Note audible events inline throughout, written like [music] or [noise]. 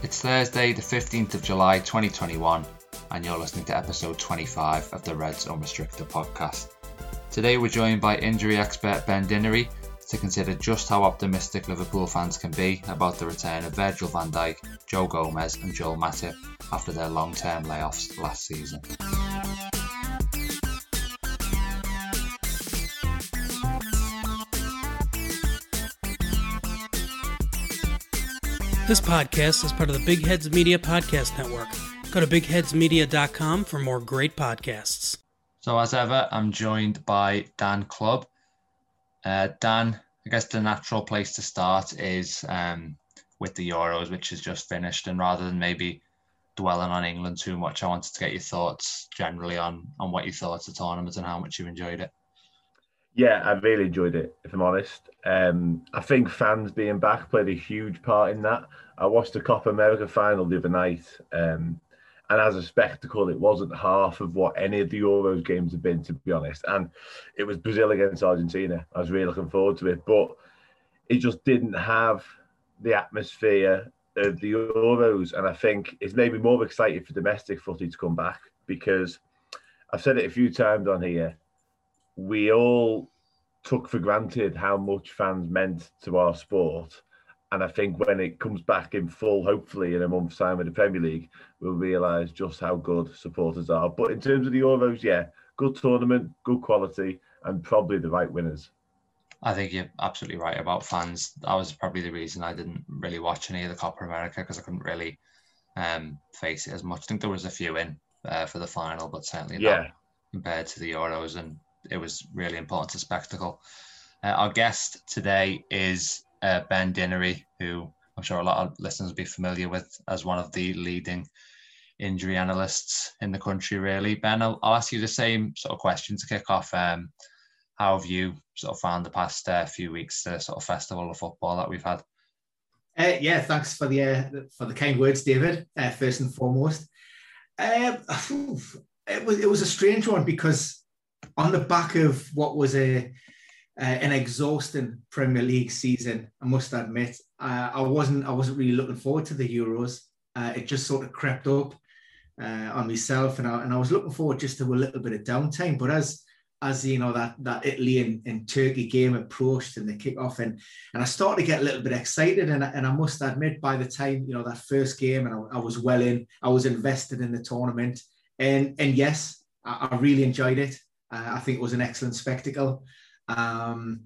It's Thursday, the 15th of July 2021, and you're listening to episode 25 of the Reds Unrestricted podcast. Today, we're joined by injury expert Ben Dinnery to consider just how optimistic Liverpool fans can be about the return of Virgil van Dijk, Joe Gomez, and Joel Matip after their long term layoffs last season. This podcast is part of the Big Heads Media Podcast Network. Go to bigheadsmedia.com for more great podcasts. So, as ever, I'm joined by Dan Clubbe. Uh, Dan, I guess the natural place to start is um, with the Euros, which has just finished. And rather than maybe dwelling on England too much, I wanted to get your thoughts generally on, on what you thought of the tournament and how much you enjoyed it. Yeah, I really enjoyed it, if I'm honest. Um, I think fans being back played a huge part in that. I watched the Copa America final the other night, um, and as a spectacle, it wasn't half of what any of the Euros games have been, to be honest. And it was Brazil against Argentina. I was really looking forward to it, but it just didn't have the atmosphere of the Euros. And I think it's made me more excited for domestic footy to come back because I've said it a few times on here we all took for granted how much fans meant to our sport. And I think when it comes back in full, hopefully in a month's time with the Premier League, we'll realise just how good supporters are. But in terms of the Euros, yeah, good tournament, good quality, and probably the right winners. I think you're absolutely right about fans. That was probably the reason I didn't really watch any of the Copa America because I couldn't really um, face it as much. I think there was a few in uh, for the final, but certainly yeah. not compared to the Euros. And it was really important to spectacle. Uh, our guest today is uh, Ben Dinnery, who I'm sure a lot of listeners will be familiar with as one of the leading injury analysts in the country. Really, Ben, I'll, I'll ask you the same sort of question to kick off. Um, how have you sort of found the past uh, few weeks, the sort of festival of football that we've had? Uh, yeah, thanks for the uh, for the kind words, David. Uh, first and foremost, um, [sighs] it was it was a strange one because on the back of what was a an exhausting Premier League season, I must admit, uh, I wasn't I wasn't really looking forward to the Euros. Uh, it just sort of crept up uh, on myself, and I, and I was looking forward just to a little bit of downtime. But as as you know that that Italy and, and Turkey game approached and the kickoff, and and I started to get a little bit excited, and and I must admit, by the time you know that first game, and I, I was well in, I was invested in the tournament, and and yes, I, I really enjoyed it. Uh, I think it was an excellent spectacle. Um,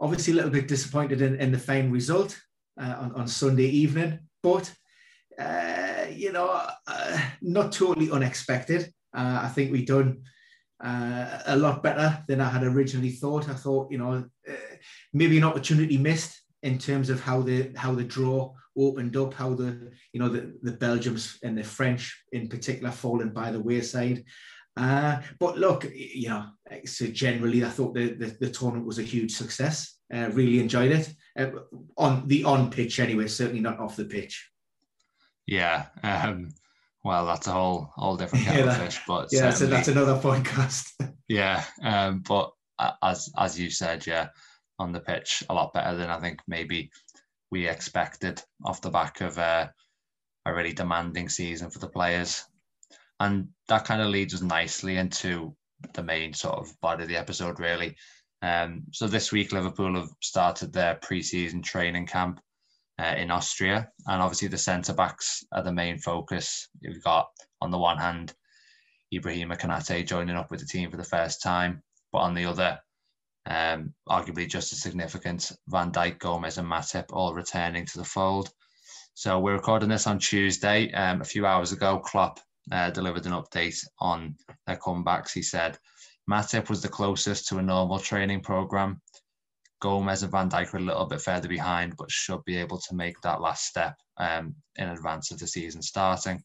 obviously, a little bit disappointed in, in the fine result uh, on, on Sunday evening, but uh, you know, uh, not totally unexpected. Uh, I think we done uh, a lot better than I had originally thought. I thought, you know, maybe an opportunity missed in terms of how the how the draw opened up, how the you know the, the Belgians and the French in particular fallen by the wayside. Uh, but look, you know, so generally, I thought the, the, the tournament was a huge success. Uh, really enjoyed it uh, on the on pitch anyway. Certainly not off the pitch. Yeah. Um, well, that's a whole whole different kettle yeah, fish. But yeah, so that's another podcast. [laughs] yeah, um, but as as you said, yeah, on the pitch, a lot better than I think maybe we expected off the back of uh, a really demanding season for the players. And that kind of leads us nicely into the main sort of body of the episode, really. Um, so this week, Liverpool have started their pre-season training camp uh, in Austria, and obviously the centre backs are the main focus. You've got on the one hand Ibrahima Konate joining up with the team for the first time, but on the other, um, arguably just as significant, Van Dijk, Gomez, and Matip all returning to the fold. So we're recording this on Tuesday. Um, a few hours ago, Klopp uh, delivered an update on their comebacks. He said Matip was the closest to a normal training program. Gomez and Van Dijk were a little bit further behind, but should be able to make that last step um, in advance of the season starting.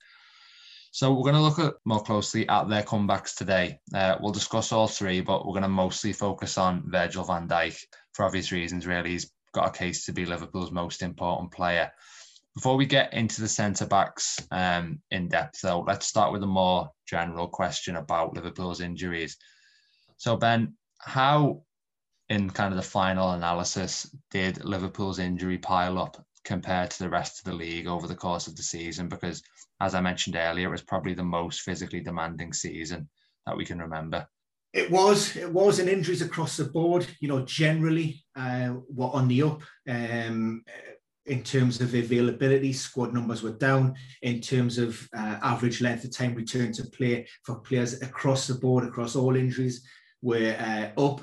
So we're going to look at more closely at their comebacks today. Uh, we'll discuss all three, but we're going to mostly focus on Virgil van Dijk for obvious reasons. Really, he's got a case to be Liverpool's most important player. Before we get into the centre backs um, in depth, though, let's start with a more general question about Liverpool's injuries. So, Ben, how, in kind of the final analysis, did Liverpool's injury pile up compared to the rest of the league over the course of the season because, as I mentioned earlier, it was probably the most physically demanding season that we can remember. It was. It was, and injuries across the board. You know, generally, uh, were on the up. Um, in terms of availability, squad numbers were down. In terms of uh, average length of time return to play for players across the board, across all injuries, were uh, up.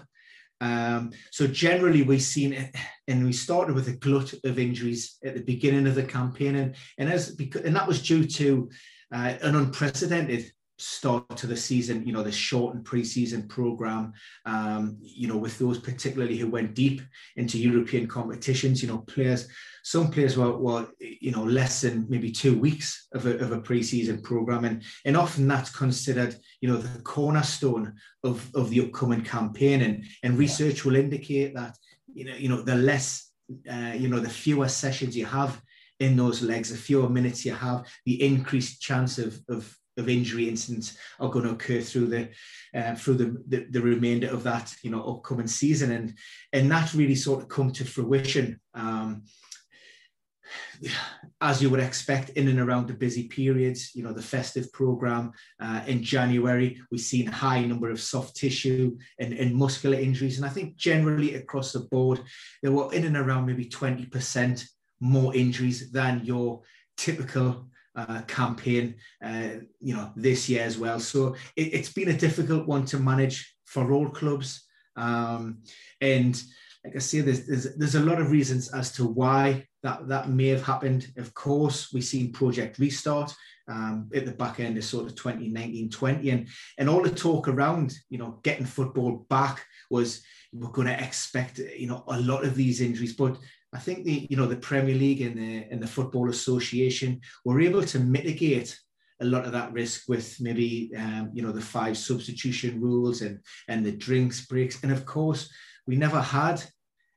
Um, so generally, we've seen it, and we started with a glut of injuries at the beginning of the campaign, and and as and that was due to uh, an unprecedented start to the season, you know, the shortened preseason program, um, you know, with those particularly who went deep into European competitions, you know, players, some players were, were you know, less than maybe two weeks of a, of a preseason program. And, and often that's considered, you know, the cornerstone of, of the upcoming campaign. And, and research will indicate that, you know, you know, the less, uh, you know, the fewer sessions you have in those legs, the fewer minutes you have, the increased chance of, of of injury incidents are going to occur through the uh, through the, the, the remainder of that you know upcoming season. And and that really sort of come to fruition um, as you would expect in and around the busy periods you know the festive program uh, in january we've seen high number of soft tissue and, and muscular injuries. And i think generally across the board there were in and around maybe 20% more injuries than your typical uh, campaign, uh, you know, this year as well. So it, has been a difficult one to manage for all clubs. Um, and like I say, there's, there's, there's a lot of reasons as to why that, that may have happened. Of course, we've seen Project Restart um, at the back end of sort of 2019, 20, and, and all the talk around, you know, getting football back was we're going to expect, you know, a lot of these injuries. But I think the you know the Premier League and the and the Football Association were able to mitigate a lot of that risk with maybe um, you know the five substitution rules and and the drinks breaks. And of course we never had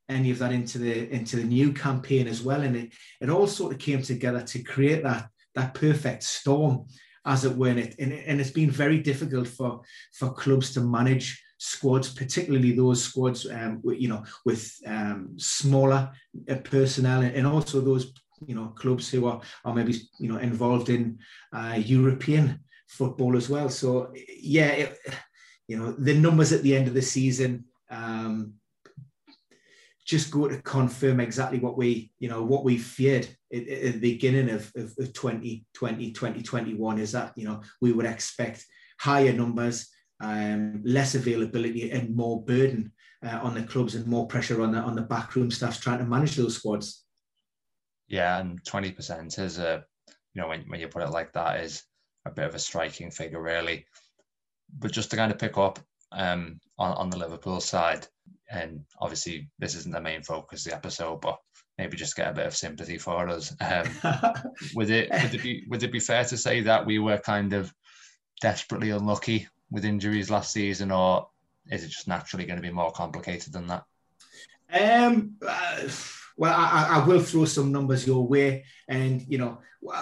any of that into the into the new campaign as well. And it, it all sort of came together to create that that perfect storm as it were. And, it, and, and it's been very difficult for for clubs to manage squads, particularly those squads, um, you know, with um, smaller uh, personnel, and also those, you know, clubs who are, are maybe, you know, involved in uh, European football as well. So, yeah, it, you know, the numbers at the end of the season um, just go to confirm exactly what we, you know, what we feared at, the beginning of, of, of 2020, 2021 is that, you know, we would expect higher numbers um, less availability and more burden uh, on the clubs and more pressure on the on the backroom staffs trying to manage those squads. Yeah, and twenty percent is a you know when when you put it like that is a bit of a striking figure really. But just to kind of pick up um, on on the Liverpool side, and obviously this isn't the main focus of the episode, but maybe just get a bit of sympathy for us. Um, [laughs] would it would it be would it be fair to say that we were kind of desperately unlucky with injuries last season, or is it just naturally going to be more complicated than that? Um, uh, well, I, I, will throw some numbers your way, and you know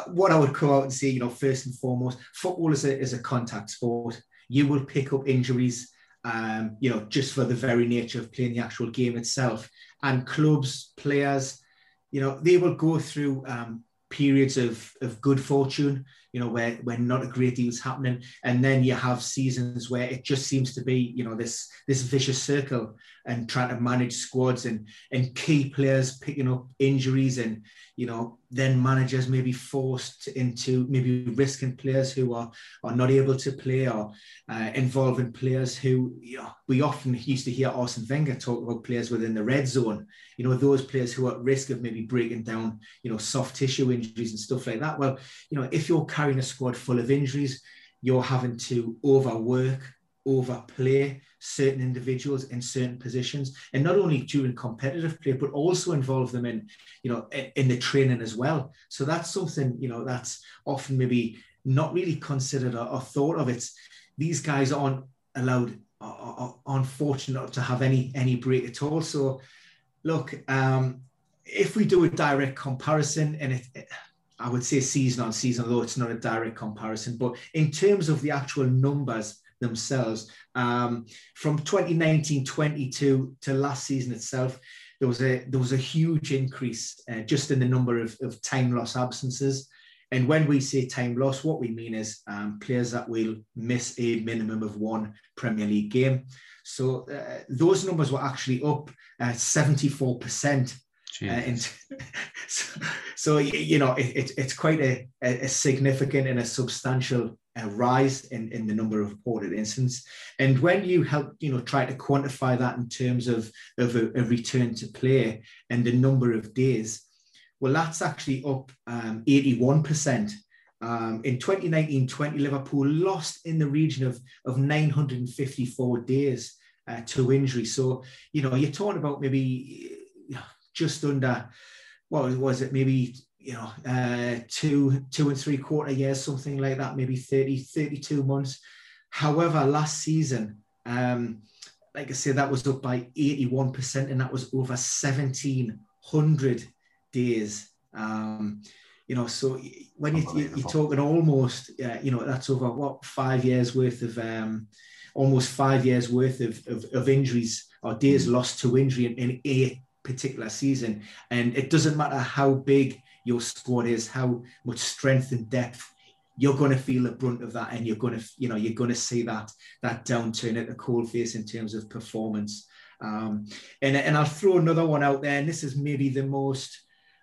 what I would come out and say. You know, first and foremost, football is a is a contact sport. You will pick up injuries. Um, you know, just for the very nature of playing the actual game itself, and clubs, players, you know, they will go through um, periods of, of good fortune, you know, where, where not a great deal is happening. And then you have seasons where it just seems to be, you know, this this vicious circle and trying to manage squads and and key players picking up injuries and, you know, then managers may be forced into maybe risking players who are, are not able to play or uh, involving players who you know, we often used to hear Arsene Wenger talk about players within the red zone. You know, those players who are at risk of maybe breaking down, you know, soft tissue injuries and stuff like that. Well, you know, if you're carrying a squad full of injuries, you're having to overwork, overplay certain individuals in certain positions and not only during competitive play but also involve them in you know in, the training as well so that's something you know that's often maybe not really considered or, or thought of it's these guys aren't allowed are, unfortunate to have any any break at all so look um if we do a direct comparison and it, it I would say season on season, although it's not a direct comparison. But in terms of the actual numbers themselves. Um, from 2019 22 to last season itself, there was a there was a huge increase uh, just in the number of, of time loss absences. And when we say time loss, what we mean is um, players that will miss a minimum of one Premier League game. So uh, those numbers were actually up uh, 74%. Uh, and [laughs] so, so, you know, it, it, it's quite a, a significant and a substantial uh, rise in, in the number of reported incidents. And when you help, you know, try to quantify that in terms of, of a, a return to play and the number of days, well, that's actually up um, 81%. Um, in 2019-20, Liverpool lost in the region of, of 954 days uh, to injury. So, you know, you're talking about maybe just under, what was it, maybe, you know, uh, two, two and three quarter years, something like that, maybe 30, 32 months. However, last season, um, like I said, that was up by 81%, and that was over 1,700 days. Um, you know, so when you, you, are talking almost, uh, you know, that's over what five years worth of, um, almost five years worth of, of, of injuries or days mm. lost to injury in, in a particular season. And it doesn't matter how big your squad is, how much strength and depth you're going to feel the brunt of that and you're going to you know you're going to see that that downturn at the cold face in terms of performance um, and, and i'll throw another one out there and this is maybe the most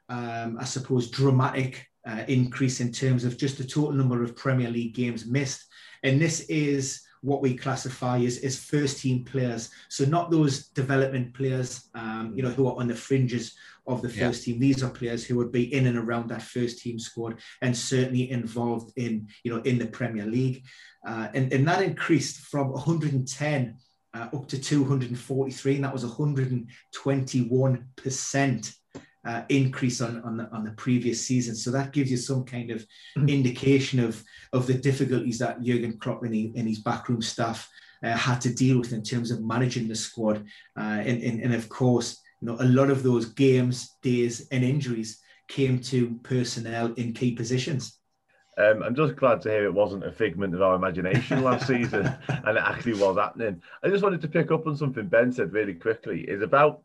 um, I suppose, dramatic uh, increase in terms of just the total number of Premier League games missed. And this is what we classify as, as first team players. So not those development players, um, you know, who are on the fringes of the first yeah. team. These are players who would be in and around that first team squad and certainly involved in, you know, in the Premier League. Uh, and, and that increased from 110 uh, up to 243, and that was 121% uh, increase on, on the, on the previous season. So that gives you some kind of mm-hmm. indication of, of the difficulties that Jurgen Klopp and, he, and his backroom staff uh, had to deal with in terms of managing the squad. Uh, and, and, and of course, you know, a lot of those games, days, and injuries came to personnel in key positions. Um, I'm just glad to hear it wasn't a figment of our imagination last [laughs] season and it actually was happening. I just wanted to pick up on something Ben said really quickly is about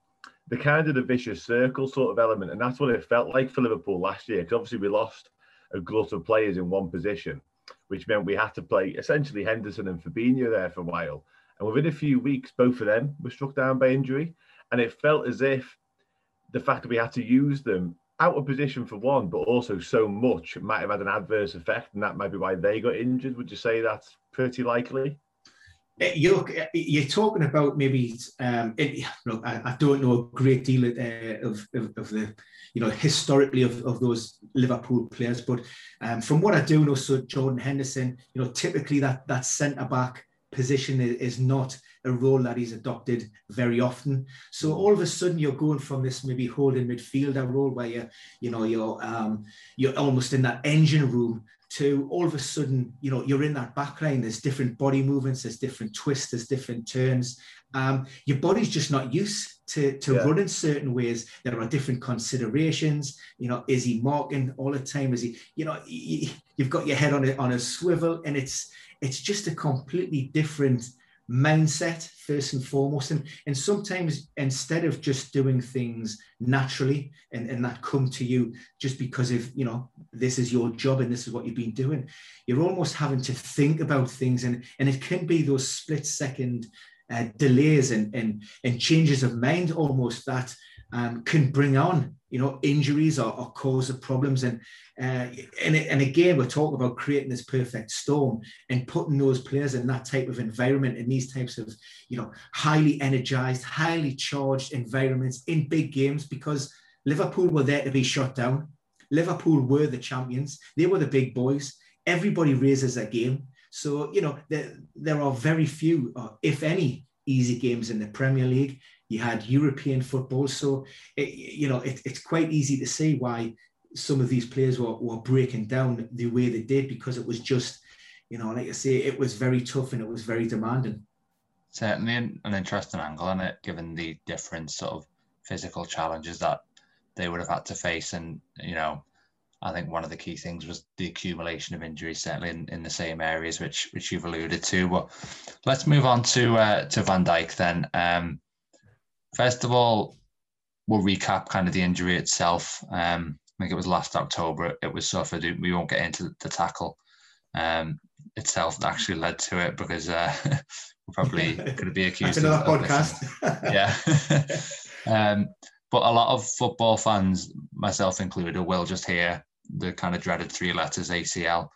the kind of the vicious circle sort of element, and that's what it felt like for Liverpool last year. Because obviously we lost a glut of players in one position, which meant we had to play essentially Henderson and Fabinho there for a while. And within a few weeks, both of them were struck down by injury, and it felt as if the fact that we had to use them out of position for one, but also so much might have had an adverse effect, and that might be why they got injured. Would you say that's pretty likely? Eh, you're, eh, you're talking about maybe um, it, I, I, don't know a great deal of, uh, of, of, of, the you know historically of, of those Liverpool players, but um, from what I do know, so Jordan Henderson, you know, typically that that centre back position is, is not a role that he's adopted very often. So all of a sudden you're going from this maybe holding midfielder role where you you know you're um, you're almost in that engine room to all of a sudden, you know, you're in that back line. There's different body movements, there's different twists, there's different turns. Um, your body's just not used to, to yeah. run in certain ways. There are different considerations. You know, is he marking all the time? Is he, you know, you've got your head on a, on a swivel, and it's it's just a completely different mindset first and foremost. And and sometimes instead of just doing things naturally and, and that come to you just because of you know this is your job and this is what you've been doing you're almost having to think about things. And and it can be those split second uh, delays and, and and changes of mind almost that um, can bring on you know injuries or, or cause of problems. And uh, and, and again we're talking about creating this perfect storm and putting those players in that type of environment in these types of you know highly energized highly charged environments in big games because liverpool were there to be shut down. Liverpool were the champions. They were the big boys. Everybody raises a game. So you know there, there are very few or if any easy games in the premier league you had European football. So, it, you know, it, it's quite easy to see why some of these players were, were breaking down the way they did because it was just, you know, like I say, it was very tough and it was very demanding. Certainly an, interesting angle on it, given the different sort of physical challenges that they would have had to face. And, you know, I think one of the key things was the accumulation of injuries, certainly in, in the same areas which which you've alluded to. But let's move on to uh, to Van Dijk then. Um, First of all, we'll recap kind of the injury itself. Um, I think it was last October it was suffered. We won't get into the tackle um, itself that actually led to it because uh, [laughs] we're probably [laughs] going to be accused. That's another of, podcast. [laughs] yeah. um, but a lot of football fans, myself included, will just hear the kind of dreaded three letters ACL,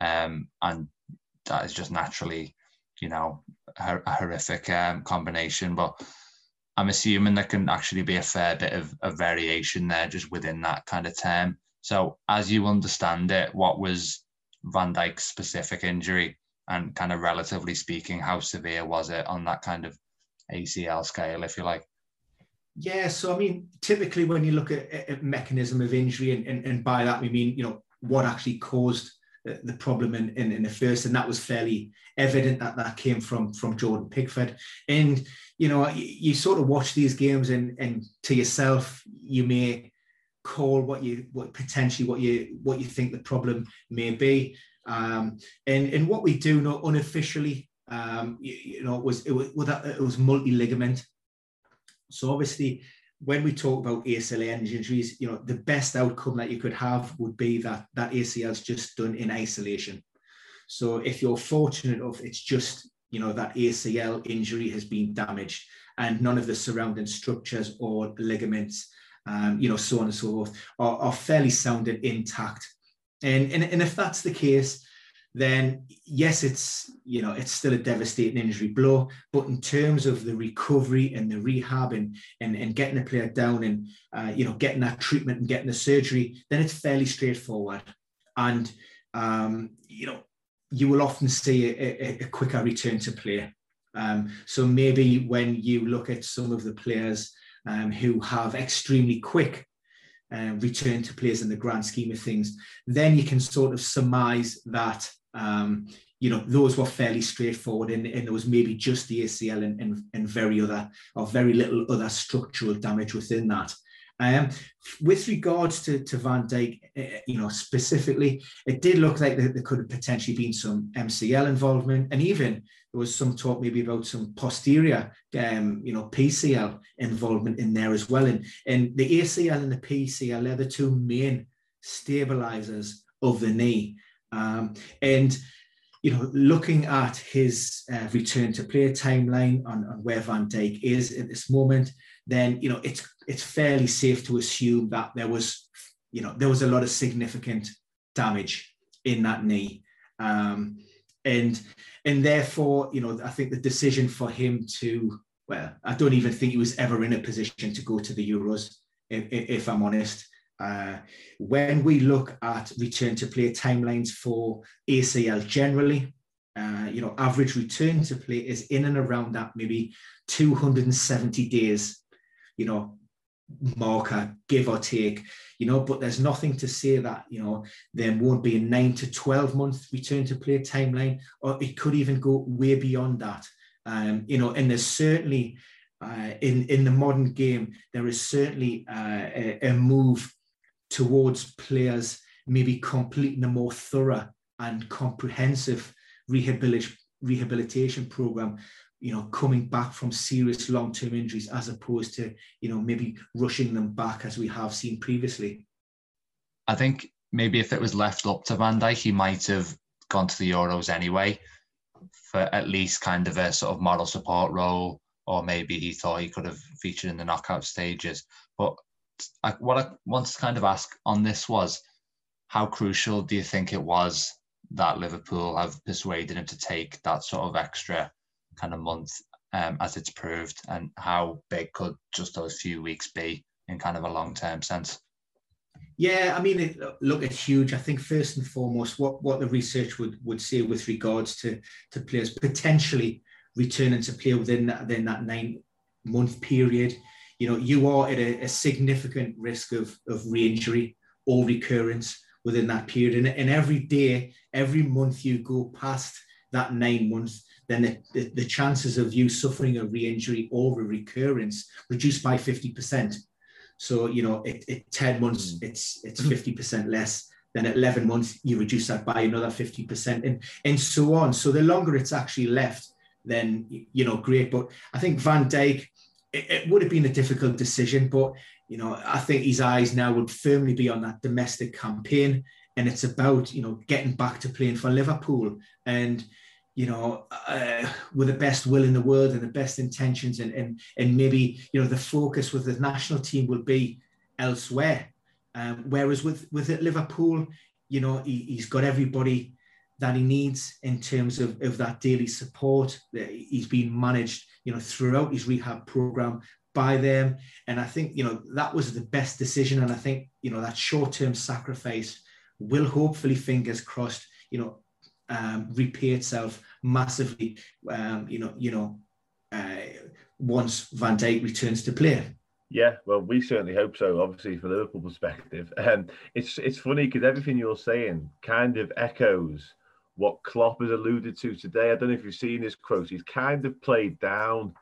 um, and that is just naturally, you know, a, a horrific um, combination. But I'm assuming there can actually be a fair bit of, of variation there just within that kind of term. So, as you understand it, what was Van Dijk's specific injury, and kind of relatively speaking, how severe was it on that kind of ACL scale, if you like? Yeah, so I mean, typically when you look at a mechanism of injury, and, and, and by that we mean, you know, what actually caused the problem in, in, in, the first, and that was fairly evident that that came from from Jordan Pickford. And you know, you, you sort of watch these games, and and to yourself, you may call what you what potentially what you what you think the problem may be. Um, and and what we do know unofficially, um, you, you know, it was it was it was multi ligament. So obviously, when we talk about ACL injuries, you know, the best outcome that you could have would be that that ACL is just done in isolation. So if you're fortunate enough, it's just, you know, that ACL injury has been damaged and none of the surrounding structures or ligaments, um, you know, so on and so forth, are, are fairly sound and intact. And, and, and if that's the case, then yes, it's you know it's still a devastating injury blow. But in terms of the recovery and the rehab and and, and getting the player down and uh, you know getting that treatment and getting the surgery, then it's fairly straightforward. And um, you know you will often see a, a, a quicker return to play. Um, so maybe when you look at some of the players um, who have extremely quick uh, return to players in the grand scheme of things, then you can sort of surmise that um, you know, those were fairly straightforward, and, and there was maybe just the ACL and, and, and very other or very little other structural damage within that. Um, with regards to, to Van Dijk, uh, you know, specifically, it did look like there, there could have potentially been some MCL involvement, and even there was some talk maybe about some posterior, um, you know, PCL involvement in there as well. And, and the ACL and the PCL, they're the two main stabilizers of the knee. Um, and you know, looking at his uh, return to play timeline on, on where Van Dijk is at this moment, then you know it's it's fairly safe to assume that there was, you know, there was a lot of significant damage in that knee, um, and and therefore, you know, I think the decision for him to, well, I don't even think he was ever in a position to go to the Euros, if, if I'm honest. Uh, when we look at return to play timelines for ACL generally, uh, you know, average return to play is in and around that maybe 270 days, you know, marker, give or take, you know, but there's nothing to say that, you know, there won't be a nine to 12 month return to play timeline, or it could even go way beyond that. Um, you know, and there's certainly uh, in in the modern game, there is certainly uh, a, a, move towards players maybe completing a more thorough and comprehensive rehabilitation program you know coming back from serious long-term injuries as opposed to you know maybe rushing them back as we have seen previously? I think maybe if it was left up to van dijk he might have gone to the euros anyway for at least kind of a sort of moral support role or maybe he thought he could have featured in the knockout stages. But I, what I wanted to kind of ask on this was how crucial do you think it was that Liverpool have persuaded him to take that sort of extra kind of month um, as it's proved, and how big could just those few weeks be in kind of a long term sense? Yeah, I mean, it, look, it's huge. I think first and foremost, what, what the research would, would say with regards to, to players potentially returning to play within that, within that nine month period you know, you are at a, a significant risk of, of re-injury or recurrence within that period. And, and every day, every month you go past that nine months, then the, the, the chances of you suffering a re-injury or a recurrence reduced by 50%. So, you know, at, at 10 months, mm. it's it's 50% less. Then at 11 months, you reduce that by another 50% and, and so on. So the longer it's actually left, then, you know, great. But I think Van Dijk, it, it would have been a difficult decision, but you know, I think his eyes now would firmly be on that domestic campaign, and it's about you know getting back to playing for Liverpool and you know, uh, with the best will in the world and the best intentions, and and and maybe you know the focus with the national team will be elsewhere. Um, whereas with with Liverpool, you know, he, has got everybody that he needs in terms of, of that daily support. That he's been managed, you know, throughout his rehab program by them, and I think you know that was the best decision. And I think you know that short term sacrifice will hopefully, fingers crossed, you know, um, repay itself massively. Um, you know, you know, uh, once Van Dijk returns to play. Yeah, well, we certainly hope so. Obviously, from Liverpool perspective, um, it's it's funny because everything you're saying kind of echoes what Klopp has alluded to today. I don't know if you've seen his quote. He's kind of played down,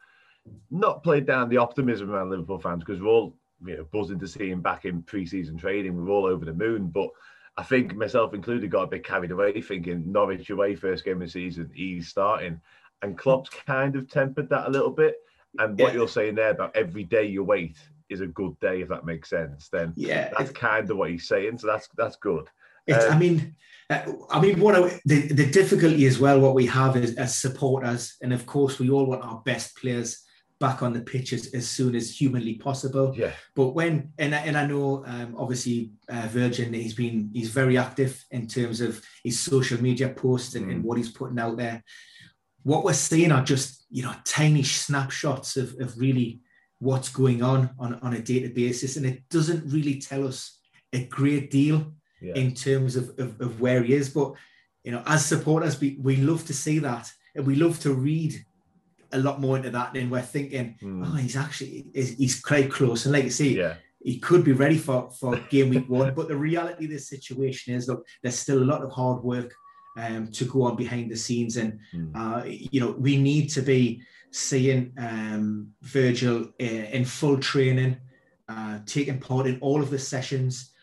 not played down the optimism around Liverpool fans because we're all you know buzzing to see him back in pre-season training. We're all over the moon, but I think myself included got a bit carried away thinking Norwich away first game of the season, he's starting. And Klopp's kind of tempered that a little bit. And what yeah. you're saying there about every day you wait is a good day, if that makes sense, then yeah, that's kind of what he's saying. So that's that's good. Um, I mean, uh, I mean, what I, the the difficulty as well, what we have is as supporters, and of course, we all want our best players back on the pitches as, soon as humanly possible. Yeah. But when and and I know um, obviously uh, Virgil he's been he's very active in terms of his social media posts and, mm. and what he's putting out there. What we're seeing are just you know tiny snapshots of, of really what's going on on, on a daily basis, and it doesn't really tell us a great deal yeah. in terms of, of, of where he is. But you know, as supporters, we, we love to see that, and we love to read a lot more into that than we're thinking. Mm. Oh, he's actually he's, he's quite close, and like you see, yeah. he could be ready for for game week one. but the reality of this situation is, look, there's still a lot of hard work um, to go on behind the scenes, and mm. uh, you know we need to be seeing um, Virgil uh, in full training, uh, taking part in all of the sessions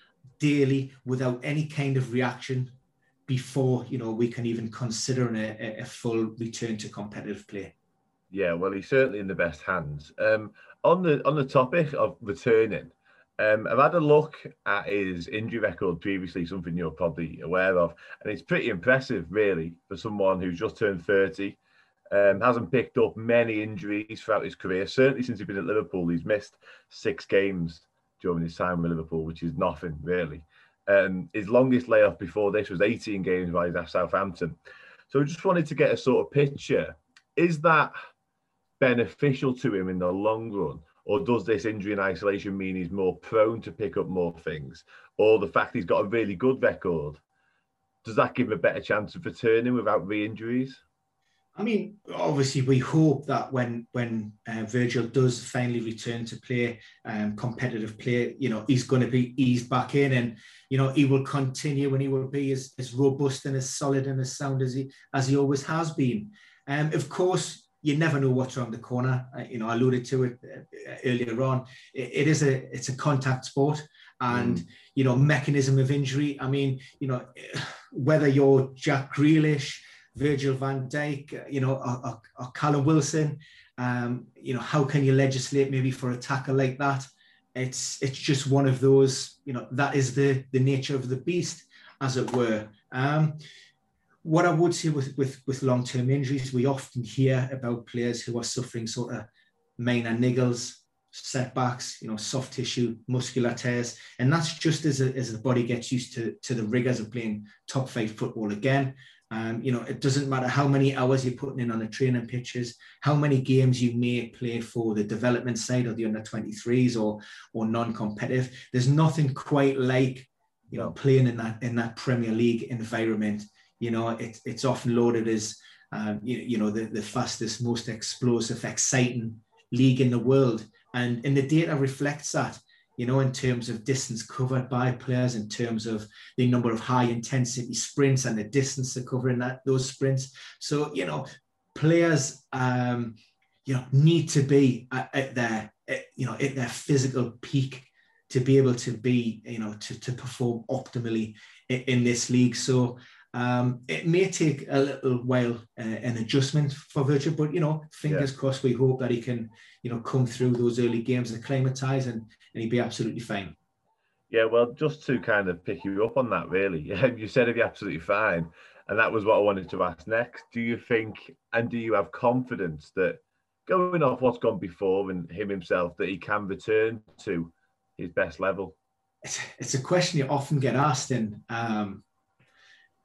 daily without any kind of reaction before you know we can even consider a, a full return to competitive play. Yeah, well, he's certainly in the best hands. Um, on the on the topic of returning, um, I've had a look at his injury record previously, something you're probably aware of, and it's pretty impressive, really, for someone who's just turned 30. Um, hasn't picked up many injuries throughout his career. Certainly since he's been at Liverpool, he's missed six games during his time with Liverpool, which is nothing really. Um, his longest layoff before this was 18 games while he's at Southampton. So I just wanted to get a sort of picture. Is that beneficial to him in the long run? Or does this injury and isolation mean he's more prone to pick up more things? Or the fact he's got a really good record, does that give him a better chance of returning without re injuries? I mean, obviously, we hope that when when uh, Virgil does finally return to play, um, competitive play, you know, he's going to be eased back in, and you know, he will continue, and he will be as, as robust and as solid and as sound as he as he always has been. Um, of course, you never know what's around the corner. Uh, you know, I alluded to it uh, earlier on. It, it is a it's a contact sport, and mm. you know, mechanism of injury. I mean, you know, [sighs] whether you're Jack Grealish, Virgil Van Dijk, uh, you know, or, or, or Callum Wilson, um, you know, how can you legislate maybe for a tackle like that? It's it's just one of those. You know, that is the the nature of the beast, as it were. Um, what I would say with, with, with long term injuries, we often hear about players who are suffering sort of minor niggles, setbacks, you know, soft tissue, muscular tears. And that's just as, a, as the body gets used to, to the rigors of playing top five football again. Um, you know, it doesn't matter how many hours you're putting in on the training pitches, how many games you may play for the development side of the under 23s or or non-competitive. There's nothing quite like you know playing in that in that Premier League environment you know, it, it's often loaded as, um, you, you know, the, the fastest, most explosive, exciting league in the world. And, and the data reflects that, you know, in terms of distance covered by players, in terms of the number of high intensity sprints and the distance they're covering that those sprints. So, you know, players, um, you know, need to be at, at their, at, you know, at their physical peak to be able to be, you know, to, to perform optimally in, in this league. So Um, it may take a little while uh, an adjustment for Virgil, but you know, fingers yeah. crossed. We hope that he can, you know, come through those early games, acclimatise, and and he'd be absolutely fine. Yeah, well, just to kind of pick you up on that, really, [laughs] you said he'd be absolutely fine, and that was what I wanted to ask next. Do you think, and do you have confidence that going off what's gone before and him himself, that he can return to his best level? It's, it's a question you often get asked, and um,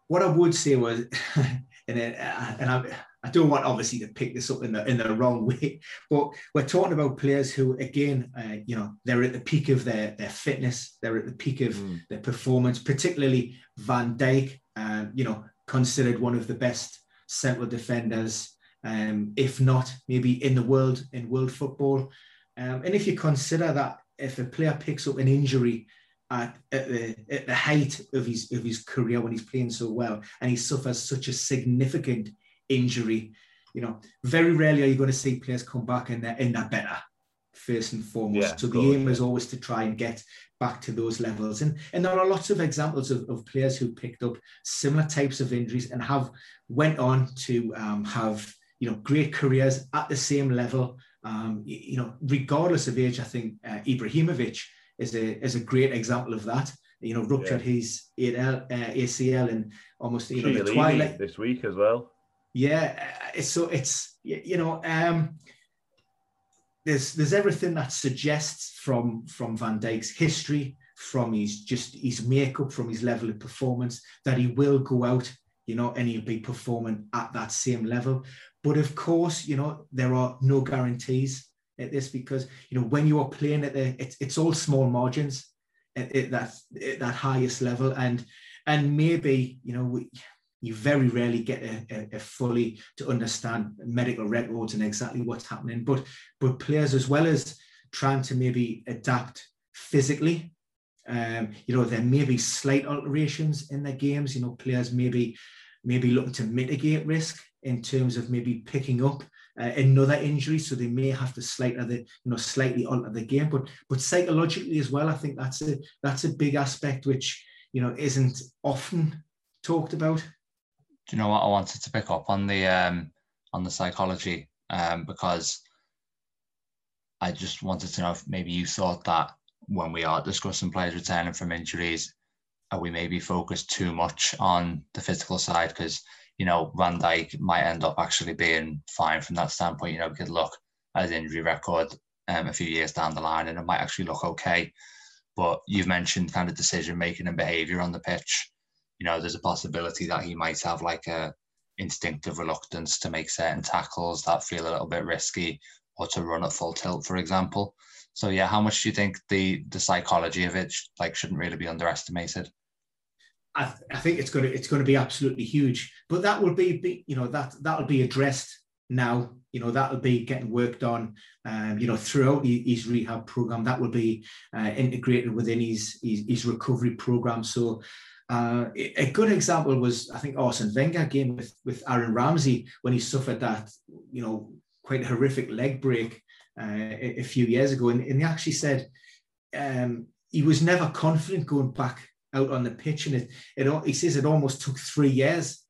what I would say was, [laughs] and it, uh, and I, I don't want obviously to pick this up in the in the wrong way, but we're talking about players who, again, uh, you know, they're at the peak of their their fitness, they're at the peak of mm. their performance. Particularly Van Dijk, uh, you know, considered one of the best central defenders, um, if not maybe in the world in world football. Um, and if you consider that if a player picks up an injury at, at, the, at the height of his of his career when he's playing so well, and he suffers such a significant injury. You know, very rarely are you going to see players come back and they're in that better. First and foremost, yeah, so the aim is always to try and get back to those levels. And and there are lots of examples of, of players who picked up similar types of injuries and have went on to um, have you know great careers at the same level. Um, you know, regardless of age, I think uh, Ibrahimovic is a is a great example of that. You know, ruptured yeah. his ACL, uh, ACL and almost you know the twilight this week as well. Yeah, uh, it's so it's you know um, there's there's everything that suggests from from Van Dijk's history, from his just his makeup, from his level of performance that he will go out, you know, and he'll be performing at that same level. But of course, you know, there are no guarantees at this because you know when you are playing at the it's, it's all small margins at, at that at that highest level. And and maybe you know we, you very rarely get a, a, a, fully to understand medical records and exactly what's happening. But but players as well as trying to maybe adapt physically um, you know there may be slight alterations in their games. You know players maybe maybe looking to mitigate risk in terms of maybe picking up uh, another injury, so they may have to slightly the you know slightly alter the game. But but psychologically as well, I think that's a that's a big aspect which you know isn't often talked about. Do you know what I wanted to pick up on the um, on the psychology um, because I just wanted to know if maybe you thought that when we are discussing players returning from injuries, are we maybe focused too much on the physical side because you know, Van Dijk might end up actually being fine from that standpoint. You know, we could look at his injury record um, a few years down the line and it might actually look okay. But you've mentioned kind of decision making and behavior on the pitch. You know, there's a possibility that he might have like a instinctive reluctance to make certain tackles that feel a little bit risky or to run at full tilt, for example. So yeah, how much do you think the the psychology of it like shouldn't really be underestimated? I, th- I, think it's going to it's going to be absolutely huge. But that will be, be you know that that'll be addressed now. You know that'll be getting worked on. Um, you know throughout his rehab program, that will be uh, integrated within his, his, his recovery program. So. Uh, a good example was I think Arsene Wenger game with with Aaron Ramsey when he suffered that you know quite horrific leg break uh, a, a, few years ago, and, and he actually said um, he was never confident going back out on the pitch, and it, it he says it almost took three years.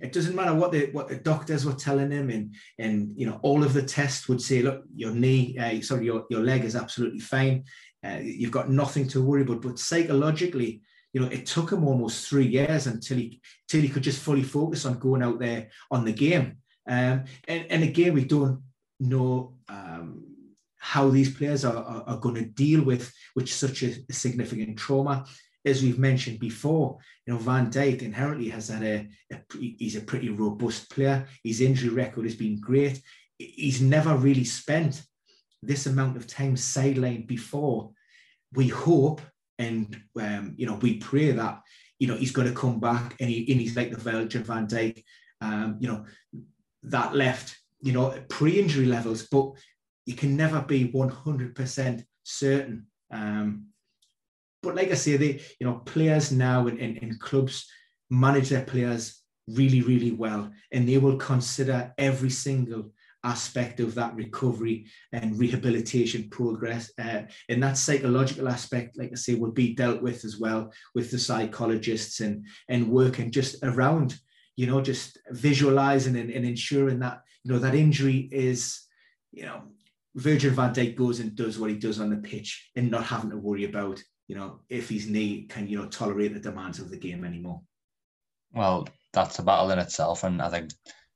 It doesn't matter what the what the doctors were telling him, and and you know all of the tests would say, look, your knee, uh, sorry, your your leg is absolutely fine. Uh, you've got nothing to worry about. But psychologically, you know, it took him almost three years until he till he could just fully focus on going out there on the game. Um, and, and again, we don't know um, how these players are, are, are, going to deal with with such a, a significant trauma as we've mentioned before, you know, Van Dijk inherently has had a, a, he's a pretty robust player. His injury record has been great. He's never really spent this amount of time sidelined before. We hope and um, you know we pray that you know he's going to come back and, he, and he's like the Virgil Van Dijk, um, you know, that left you know pre-injury levels, but you can never be 100% certain. Um, but like I say, they you know players now in, in, in clubs manage their players really really well, and they will consider every single aspect of that recovery and rehabilitation progress. Uh, and that psychological aspect, like I say, will be dealt with as well with the psychologists and and working just around, you know, just visualizing and, and ensuring that you know that injury is, you know, Virgil van Dijk goes and does what he does on the pitch and not having to worry about, you know, if his knee can, you know, tolerate the demands of the game anymore. Well, that's a battle in itself. And I think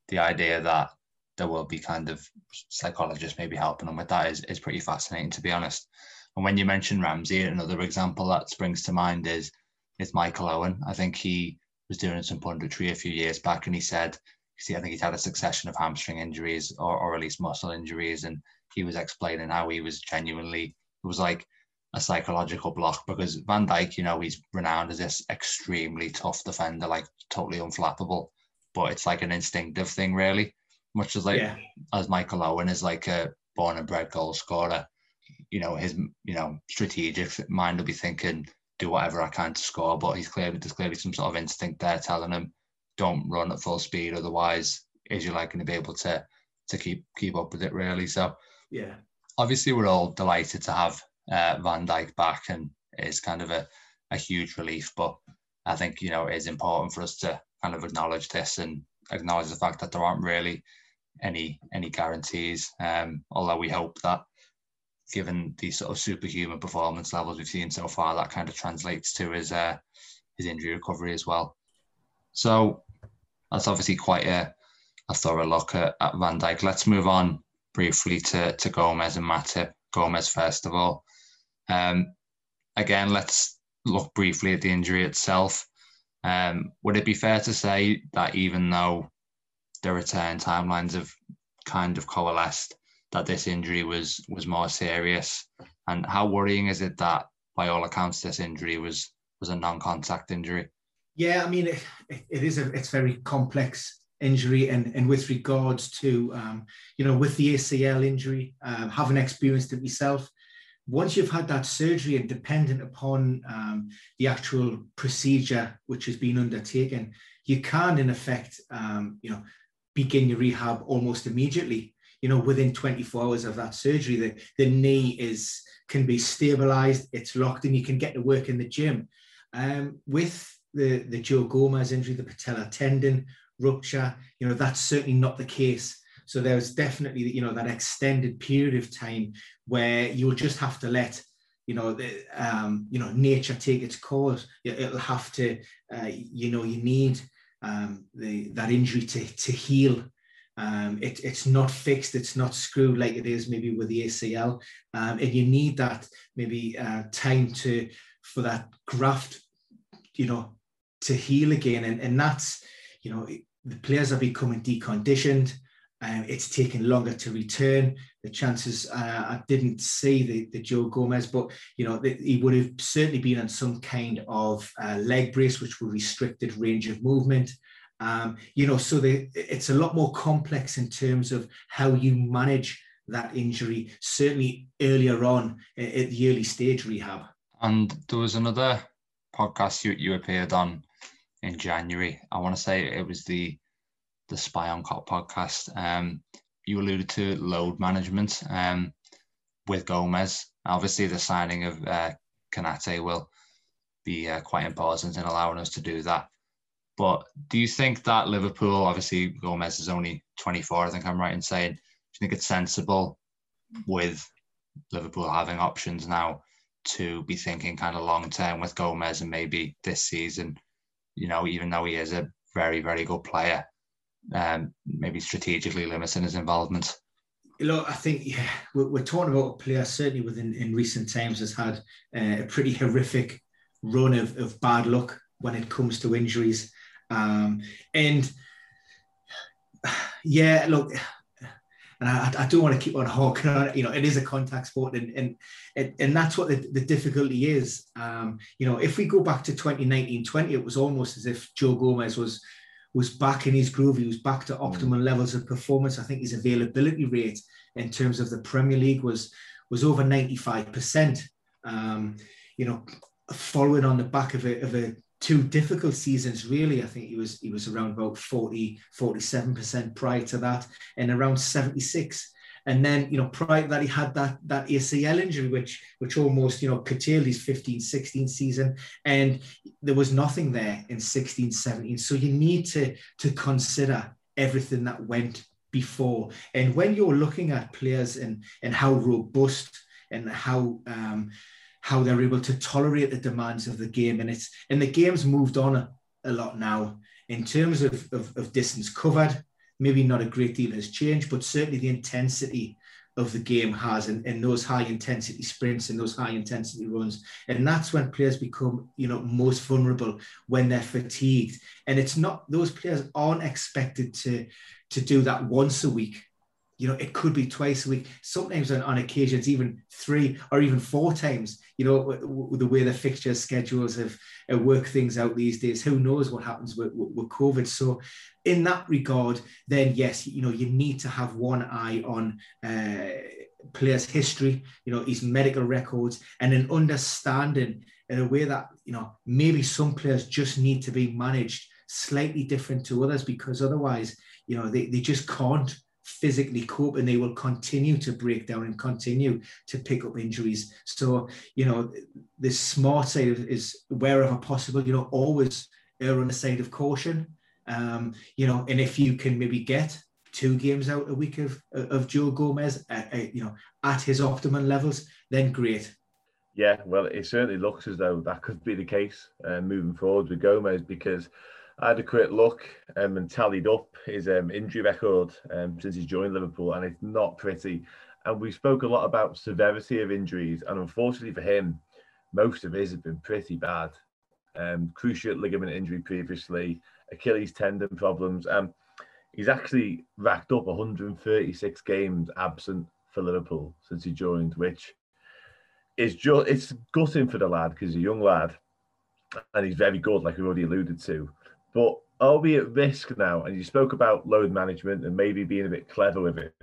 the idea that there will be kind of psychologists maybe helping them with that is, is pretty fascinating, to be honest. And when you mention Ramsey, another example that springs to mind is is Michael Owen. I think he was doing some punditry a few years back, and he said, see, I think he's had a succession of hamstring injuries or, or at least muscle injuries, and he was explaining how he was genuinely it was like a psychological block because Van Dijk, you know, he's renowned as this extremely tough defender, like totally unflappable. But it's like an instinctive thing, really. Much as like yeah. as Michael Owen is like a born and bred goal scorer. You know, his you know, strategic mind will be thinking, do whatever I can to score, but he's clearly there's clearly some sort of instinct there telling him, don't run at full speed, otherwise is you like going to be able to to keep keep up with it really. So yeah. Obviously, we're all delighted to have uh, Van Dijk back, and it's kind of a, a huge relief. But I think you know it is important for us to kind of acknowledge this and acknowledge the fact that there aren't really any any guarantees. Um, although we hope that, given the sort of superhuman performance levels we've seen so far, that kind of translates to his uh, his injury recovery as well. So that's obviously quite a, a thorough look at, at Van Dijk. Let's move on briefly to, to Gomez and Matip. Gomez, first of all. Um, again, let's look briefly at the injury itself. Um, would it be fair to say that even though the return timelines have kind of coalesced, that this injury was was more serious? And how worrying is it that, by all accounts, this injury was was a non-contact injury? Yeah, I mean, it, it is a it's very complex injury and, and with regards to, um, you know, with the ACL injury, um, having experienced it myself, once you've had that surgery and dependent upon um, the actual procedure which has been undertaken, you can, in effect, um, you know, begin your rehab almost immediately. You know, within 24 hours of that surgery, the, the knee is can be stabilized, it's locked, and you can get to work in the gym. Um, with the, the Joe Gomez injury, the patella tendon, rupture. You know, that's certainly not the case. So there's definitely, you know, that extended period of time where you'll just have to let, you know, the, um, you know, nature take its course. It'll have to, uh, you know, you need um, the that injury to to heal. Um, it, it's not fixed, it's not screwed like it is maybe with the ACL, um, and you need that maybe uh, time to for that graft, you know, to heal again, and and that's you know the players are becoming deconditioned. Um, it's taken longer to return. The chances, uh, I didn't see the, the Joe Gomez, but you know the, he would have certainly been on some kind of uh, leg brace, which would restricted range of movement. Um, you know, so the, it's a lot more complex in terms of how you manage that injury. Certainly earlier on at the early stage rehab. And there was another podcast you you appeared on in January. I want to say it was the the Spion Kop podcast. Um, you alluded to load management um, with Gomez. Obviously, the signing of uh, Konate will be uh, quite important in allowing us to do that. But do you think that Liverpool, obviously Gomez is only 24, I think I'm right in saying, do you think it's sensible with Liverpool having options now to be thinking kind of long term with Gomez and maybe this season you know, even though he is a very, very good player, um, maybe strategically limiting his involvement. Look, I think yeah, we're, we're talking about a player certainly within in recent times has had uh, a pretty horrific run of, of bad luck when it comes to injuries, um, and [sighs] yeah, look, and I, I don't want to keep on hawking on it. You know, it is a contact sport, and and and that's what the, the difficulty is. Um, you know, if we go back to 2019-20, it was almost as if Joe Gomez was was back in his groove. He was back to mm. optimal levels of performance. I think his availability rate in terms of the Premier League was was over 95%. Um, you know, following on the back of a, of a two difficult seasons really i think he was he was around about 40 47% prior to that and around 76 and then you know prior to that he had that that acl injury which which almost you know curtailed his 15 16 season and there was nothing there in 16 17 so you need to to consider everything that went before and when you're looking at players and and how robust and how um, how they're able to tolerate the demands of the game. And it's and the game's moved on a, a lot now in terms of, of, of, distance covered. Maybe not a great deal has changed, but certainly the intensity of the game has and, those high intensity sprints and those high intensity runs. And that's when players become, you know, most vulnerable when they're fatigued. And it's not those players aren't expected to to do that once a week you know, it could be twice a week, sometimes on, on occasions, even three or even four times, you know, w- w- the way the fixture schedules have uh, worked things out these days. Who knows what happens with, with, with, COVID? So, in that regard, then yes, you know, you need to have one eye on uh, players' history, you know, his medical records, and an understanding in a way that, you know, maybe some players just need to be managed slightly different to others because otherwise, you know, they, they just can't physically cope and they will continue to break down and continue to pick up injuries. So, you know, the smart side is wherever possible, you know, always err on the side of caution. Um, you know, and if you can maybe get two games out a week of of Joe Gomez, you know, at his optimum levels, then great. Yeah, well, it certainly looks as though that could be the case uh, moving forward with Gomez because I had a quick look um, and tallied up his um, injury record um, since he's joined Liverpool, and it's not pretty. And we spoke a lot about severity of injuries, and unfortunately for him, most of his have been pretty bad. Um, cruciate ligament injury previously, Achilles tendon problems. Um, he's actually racked up 136 games absent for Liverpool since he joined, which is just it's gutting for the lad because he's a young lad and he's very good, like we've already alluded to. But are we at risk now? And you spoke about load management and maybe being a bit clever with it.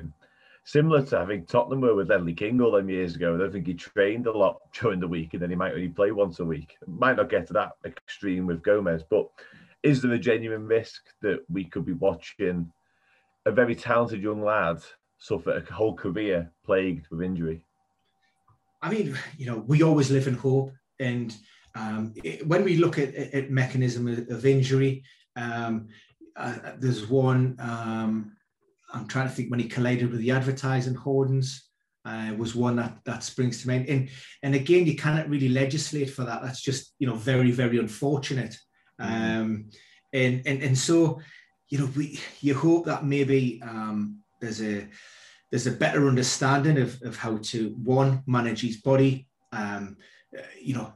Similar to having Tottenham were with Ledley King all them years ago. I don't think he trained a lot [laughs] during the week and then he might only play once a week. Might not get to that extreme with Gomez, but is there a genuine risk that we could be watching a very talented young lad suffer a whole career plagued with injury? I mean, you know, we always live in hope. And um, it, when we look at, at mechanism of, of injury, um, uh, there's one. Um, I'm trying to think when he collided with the advertising hoardings. Uh, was one that that springs to mind, and and again, you cannot really legislate for that. That's just you know very very unfortunate, mm-hmm. um, and and and so you know we you hope that maybe um, there's a there's a better understanding of, of how to one manage his body um, you know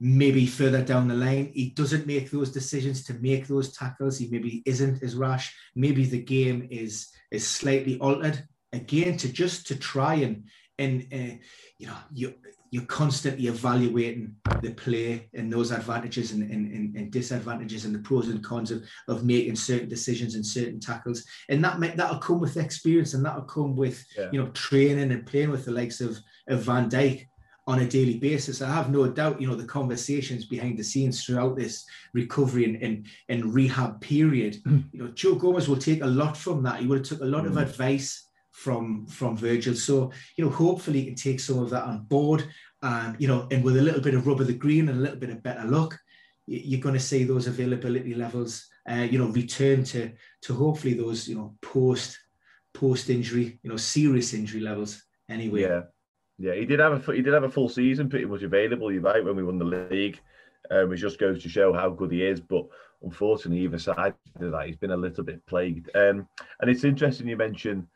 maybe further down the line he doesn't make those decisions to make those tackles. He maybe isn't as rash. Maybe the game is is slightly altered. Again to just to try and and uh, you know you you're constantly evaluating the play and those advantages and, and, and, disadvantages and the pros and cons of, of making certain decisions and certain tackles. And that that'll come with experience and that'll come with yeah. you know training and playing with the likes of, of Van Dijk on a daily basis. I have no doubt, you know, the conversations behind the scenes throughout this recovery and, and, and rehab period, mm. you know, Joe Gomez will take a lot from that. He would have took a lot mm. of advice from from Virgil. So, you know, hopefully he can take some of that on board. And, you know, and with a little bit of rub of the green and a little bit of better luck, you're going to see those availability levels, uh, you know, return to to hopefully those, you know, post post injury, you know, serious injury levels anyway. Yeah. Yeah, he did have a he did have a full season pretty much available. You're right when we won the league, um, it just goes to show how good he is. But unfortunately, either side of that, he's been a little bit plagued. Um, and it's interesting you mentioned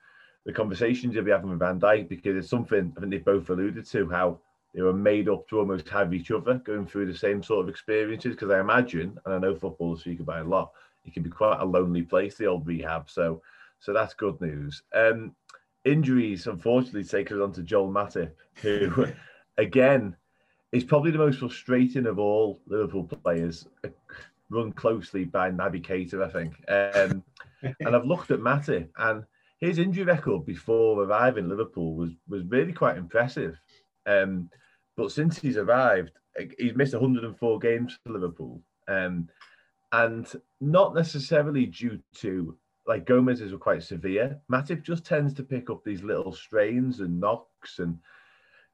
the conversations you'll be having with Van Dijk because it's something I think they both alluded to how they were made up to almost have each other going through the same sort of experiences. Because I imagine, and I know footballers speak about a lot, it can be quite a lonely place, the old rehab. So, so that's good news. Um, injuries unfortunately take us on to Joel Matip, who [laughs] again is probably the most frustrating of all Liverpool players, run closely by Naby Keita, I think. Um, [laughs] and I've looked at Matip and his injury record before arriving Liverpool was was really quite impressive. Um, but since he's arrived, he's missed 104 games for Liverpool. Um, and not necessarily due to like Gomez's were quite severe. Matip just tends to pick up these little strains and knocks and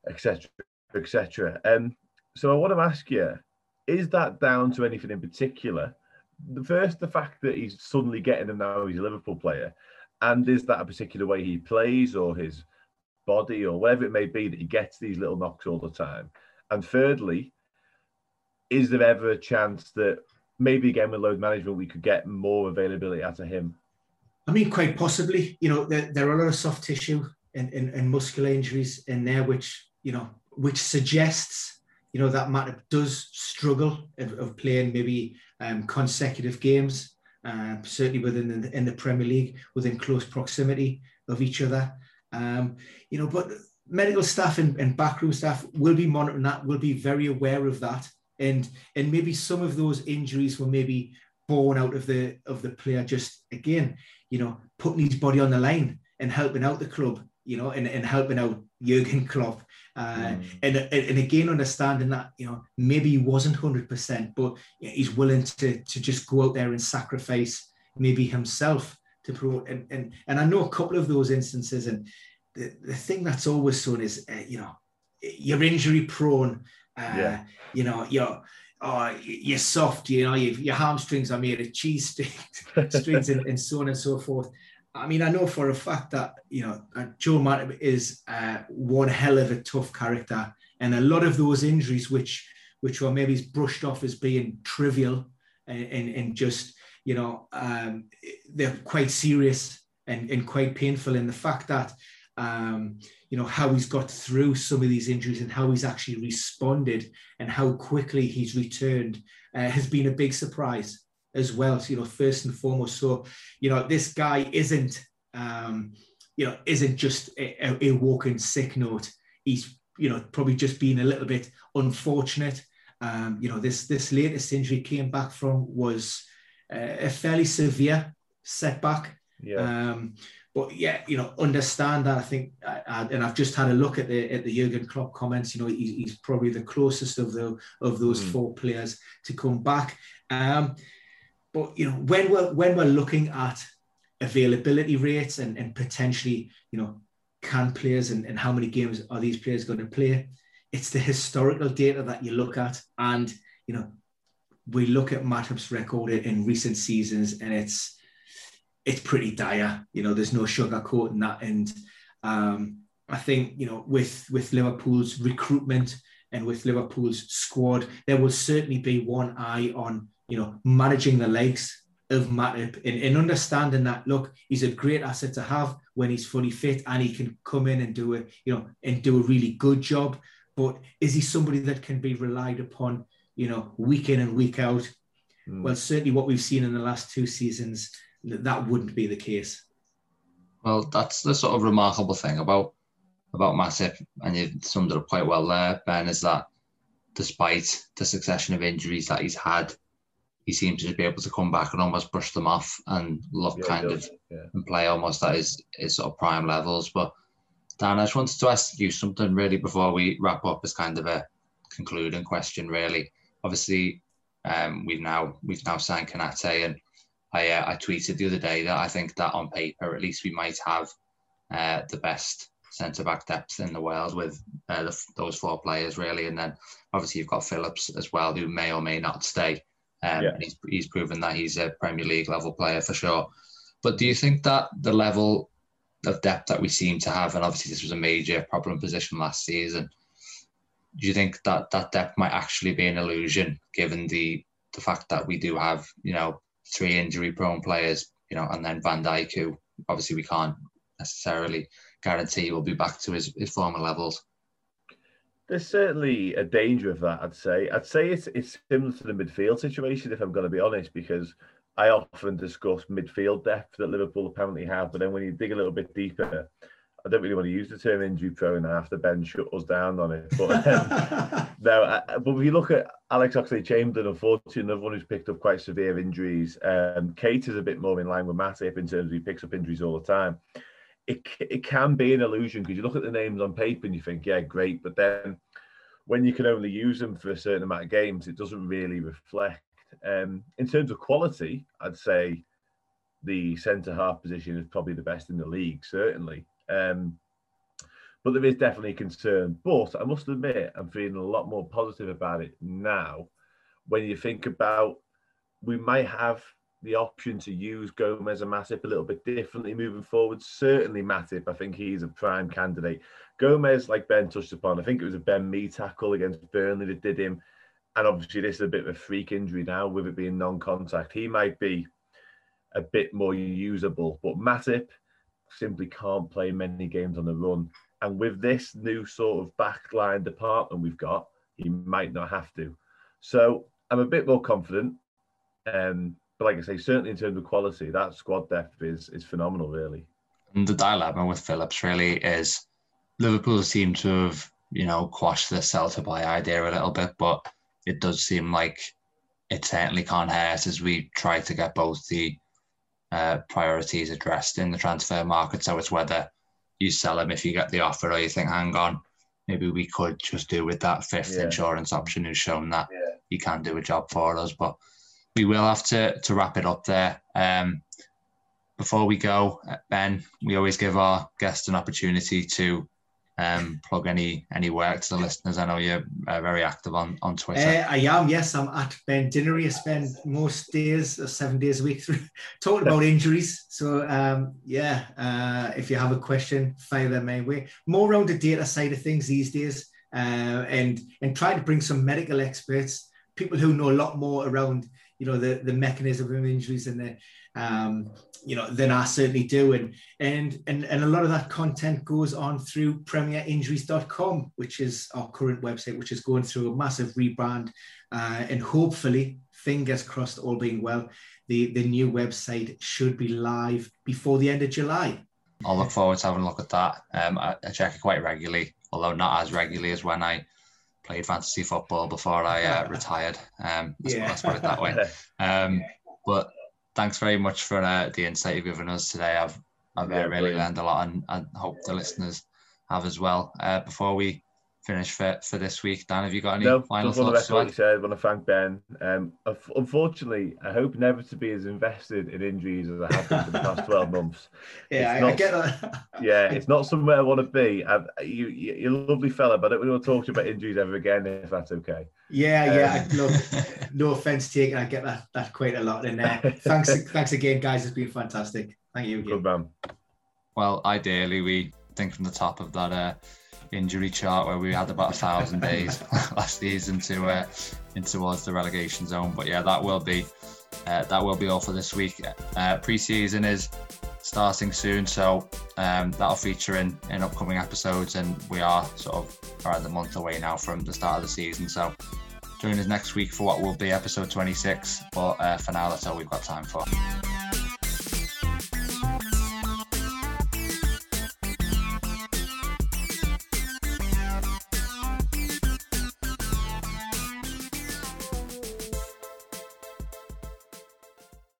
etc. etc. Um, so I want to ask you, is that down to anything in particular? The first, the fact that he's suddenly getting them now, he's a Liverpool player, and is that a particular way he plays or his body or whatever it may be that he gets these little knocks all the time? And thirdly, is there ever a chance that maybe again with load management we could get more availability out of him? I mean, quite possibly. You know, there, there are a lot of soft tissue and, and, and muscular injuries in there, which you know, which suggests you know that Matip does struggle of, of playing maybe um, consecutive games, uh, certainly within the, in the Premier League, within close proximity of each other. Um, you know, but medical staff and, and backroom staff will be monitoring that, will be very aware of that, and and maybe some of those injuries were maybe born out of the of the player just again, you know, putting his body on the line and helping out the club, you know, and, and helping out Jurgen Klopp. Uh, mm. and, and again, understanding that, you know, maybe he wasn't 100%, but he's willing to, to just go out there and sacrifice maybe himself to promote. And, and, and I know a couple of those instances. And the, the thing that's always shown is, uh, you know, you're injury prone. Uh, yeah. You know, you're oh, you're soft, you know, your hamstrings are made of cheese sticks, [laughs] strings and, and, so on and so forth. I mean, I know for a fact that, you know, uh, Joe Matip is uh, one hell of a tough character. And a lot of those injuries, which which were maybe brushed off as being trivial and, and, and just, you know, um, they're quite serious and, and quite painful. And the fact that, um, you know how he's got through some of these injuries and how he's actually responded and how quickly he's returned uh, has been a big surprise as well. So, you know, first and foremost. So, you know, this guy isn't, um, you know, isn't just a, a walking sick note. He's, you know, probably just been a little bit unfortunate. Um, you know, this this latest injury came back from was uh, a fairly severe setback. Yeah. Um, but yeah, you know, understand that. I think, I, and I've just had a look at the at the Jurgen Klopp comments. You know, he, he's probably the closest of the of those mm. four players to come back. Um, but you know, when we're when we're looking at availability rates and, and potentially, you know, can players and, and how many games are these players going to play? It's the historical data that you look at, and you know, we look at Matip's record in recent seasons, and it's it's pretty dire. You know, there's no sugarcoating that. And um, I think you know, with with Liverpool's recruitment and with Liverpool's squad, there will certainly be one eye on you know managing the legs of Matip and, and understanding that look, he's a great asset to have when he's fully fit and he can come in and do it, you know, and do a really good job. But is he somebody that can be relied upon, you know, week in and week out? Mm. Well, certainly what we've seen in the last two seasons that wouldn't be the case. Well, that's the sort of remarkable thing about about Matip, and you summed it up quite well there, Ben, is that despite the succession of injuries that he's had, he seems to be able to come back and almost brush them off and look yeah, kind of yeah. and play almost at his, his sort of prime levels. But Dan, I just wanted to ask you something really before we wrap up as kind of a concluding question, really. Obviously, um, we've now we've now signed Konate and I uh, I tweeted the other day that I think that on paper at least we might have uh, the best centre back depth in the world with uh, the, those four players really, and then obviously you've got Phillips as well who may or may not stay. Um, yeah. he's he's proven that he's a Premier League level player for sure. But do you think that the level of depth that we seem to have, and obviously this was a major problem position last season, do you think that that depth might actually be an illusion given the the fact that we do have you know three injury prone players, you know, and then Van Dijk, who obviously we can't necessarily guarantee will be back to his, his former levels. There's certainly a danger of that, I'd say. I'd say it's it's similar to the midfield situation, if I'm going to be honest, because I often discuss midfield depth that Liverpool apparently have, but then when you dig a little bit deeper, I don't really want to use the term injury prone after Ben shut us down on it. But um, [laughs] no, I, but if you look at Alex Oxlade Chamberlain, unfortunately, another one who's picked up quite severe injuries. Um, Keita is a bit more in line with Matip in terms of he picks up injuries all the time. It, it can be an illusion because you look at the names on paper and you think, yeah, great. But then when you can only use them for a certain amount of games, it doesn't really reflect. Um, in terms of quality, I'd say the centre half position is probably the best in the league, certainly. Um, but there is definitely concern. But I must admit, I'm feeling a lot more positive about it now. When you think about, we might have the option to use Gomez and Matip a little bit differently moving forward. Certainly, Matip, I think he's a prime candidate. Gomez, like Ben touched upon, I think it was a Ben Mee tackle against Burnley that did him. And obviously, this is a bit of a freak injury now with it being non contact. He might be a bit more usable, but Matip simply can't play many games on the run. And with this new sort of backline department we've got, he might not have to. So I'm a bit more confident. Um, but like I say, certainly in terms of quality, that squad depth is is phenomenal, really. And the dilemma with Phillips really is Liverpool seem to have, you know, quashed the sell to buy idea a little bit, but it does seem like it certainly can't hurt as we try to get both the uh, priorities addressed in the transfer market. So it's whether you sell him if you get the offer or you think, hang on, maybe we could just do with that fifth yeah. insurance option who's shown that yeah. he can do a job for us. But we will have to to wrap it up there. Um, before we go, uh, Ben, we always give our guests an opportunity to um, plug any any work to the listeners. I know you're uh, very active on on Twitter. Uh, I am, yes. I'm at Ben Dinnery. I spend most days, uh, seven days a week, [laughs] talking about injuries. So um, yeah, uh, if you have a question, fire them my way. More around the data side of things these days, uh, and and trying to bring some medical experts, people who know a lot more around you know the the mechanism of injuries and the um, you know than I certainly do and and and and a lot of that content goes on through premierinjuries.com which is our current website which is going through a massive rebrand uh, and hopefully fingers crossed all being well the the new website should be live before the end of July I'll look forward to having a look at that um, I, I check it quite regularly although not as regularly as when I played fantasy football before I uh, [laughs] retired. Um, let's, yeah. let's put it that way. Um, but thanks very much for uh, the insight you've given us today. I've I've yeah, really brilliant. learned a lot, and I hope the listeners have as well. Uh, before we finish for, for this week. Dan, have you got any no, final just thoughts? to what you said. I want to thank Ben. Um, unfortunately, I hope never to be as invested in injuries as I have been for the past 12 months. [laughs] Yeah, I, not, I, get that. [laughs] yeah, it's not somewhere I want to be. I've, you, you're a lovely fella, but I don't want to talk to you about injuries ever again, if that's okay. Yeah, yeah. Um, look, [laughs] no offense taken. I get that that quite a lot. And uh, thanks, thanks again, guys. It's been fantastic. Thank you again. Good man. Well, ideally, we think from the top of that uh, injury chart where we had about a thousand days [laughs] last season to uh, in towards the relegation zone. But yeah, that will be uh, that will be all for this week. Uh, pre-season is starting soon, so um, that'll feature in in upcoming episodes, and we are sort of around a month away now from the start of the season. So join us next week for what will be episode 26. But uh, for now, that's all we've got time for.